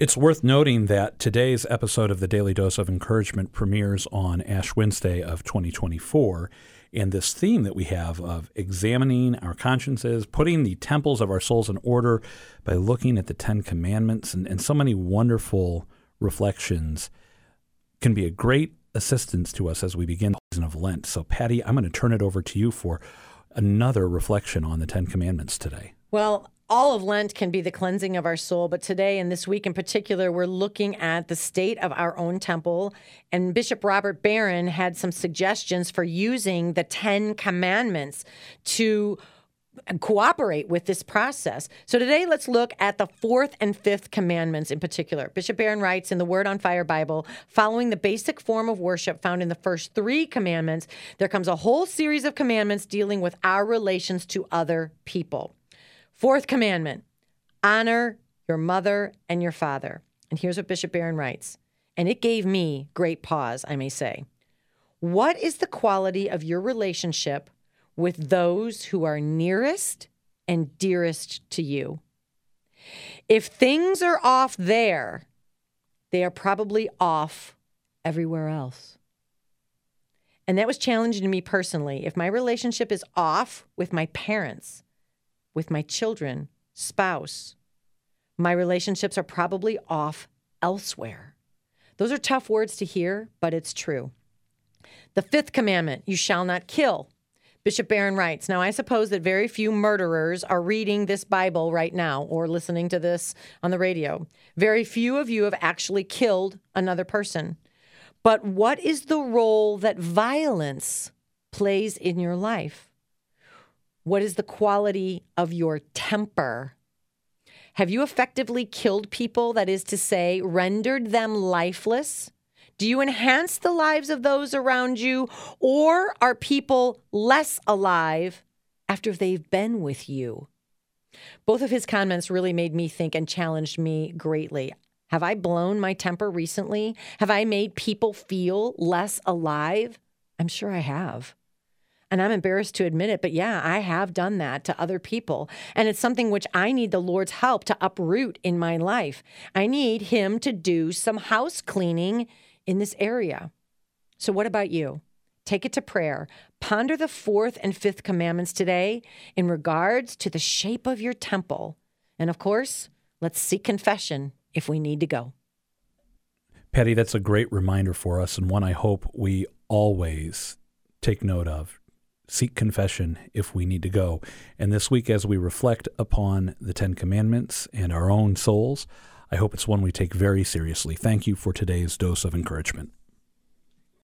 It's worth noting that today's episode of the Daily Dose of Encouragement premieres on Ash Wednesday of 2024. And this theme that we have of examining our consciences, putting the temples of our souls in order by looking at the Ten Commandments, and, and so many wonderful reflections can be a great assistance to us as we begin the season of Lent. So, Patty, I'm going to turn it over to you for another reflection on the Ten Commandments today. Well, all of Lent can be the cleansing of our soul, but today and this week in particular, we're looking at the state of our own temple. And Bishop Robert Barron had some suggestions for using the Ten Commandments to cooperate with this process. So today, let's look at the fourth and fifth commandments in particular. Bishop Barron writes in the Word on Fire Bible following the basic form of worship found in the first three commandments, there comes a whole series of commandments dealing with our relations to other people. Fourth commandment honor your mother and your father. And here's what Bishop Barron writes, and it gave me great pause, I may say. What is the quality of your relationship with those who are nearest and dearest to you? If things are off there, they are probably off everywhere else. And that was challenging to me personally. If my relationship is off with my parents, with my children, spouse. My relationships are probably off elsewhere. Those are tough words to hear, but it's true. The fifth commandment you shall not kill. Bishop Barron writes Now, I suppose that very few murderers are reading this Bible right now or listening to this on the radio. Very few of you have actually killed another person. But what is the role that violence plays in your life? What is the quality of your temper? Have you effectively killed people, that is to say, rendered them lifeless? Do you enhance the lives of those around you, or are people less alive after they've been with you? Both of his comments really made me think and challenged me greatly. Have I blown my temper recently? Have I made people feel less alive? I'm sure I have. And I'm embarrassed to admit it, but yeah, I have done that to other people. And it's something which I need the Lord's help to uproot in my life. I need Him to do some house cleaning in this area. So, what about you? Take it to prayer. Ponder the fourth and fifth commandments today in regards to the shape of your temple. And of course, let's seek confession if we need to go. Patty, that's a great reminder for us, and one I hope we always take note of seek confession if we need to go. And this week, as we reflect upon the Ten Commandments and our own souls, I hope it's one we take very seriously. Thank you for today's dose of encouragement.